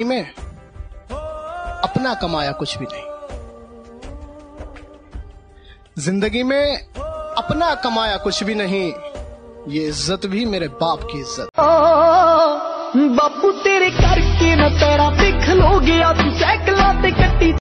में अपना कमाया कुछ भी नहीं। ज़िंदगी में अपना कमाया कुछ भी नहीं, ये इज़्ज़त भी मेरे बाप की इज़्ज़त। बापू तेरे करके ਨਾ तेरा ਪਿੱਖ ਲੋ ਗਿਆ ਤੂੰ ਸਾਈਕਲਾਂ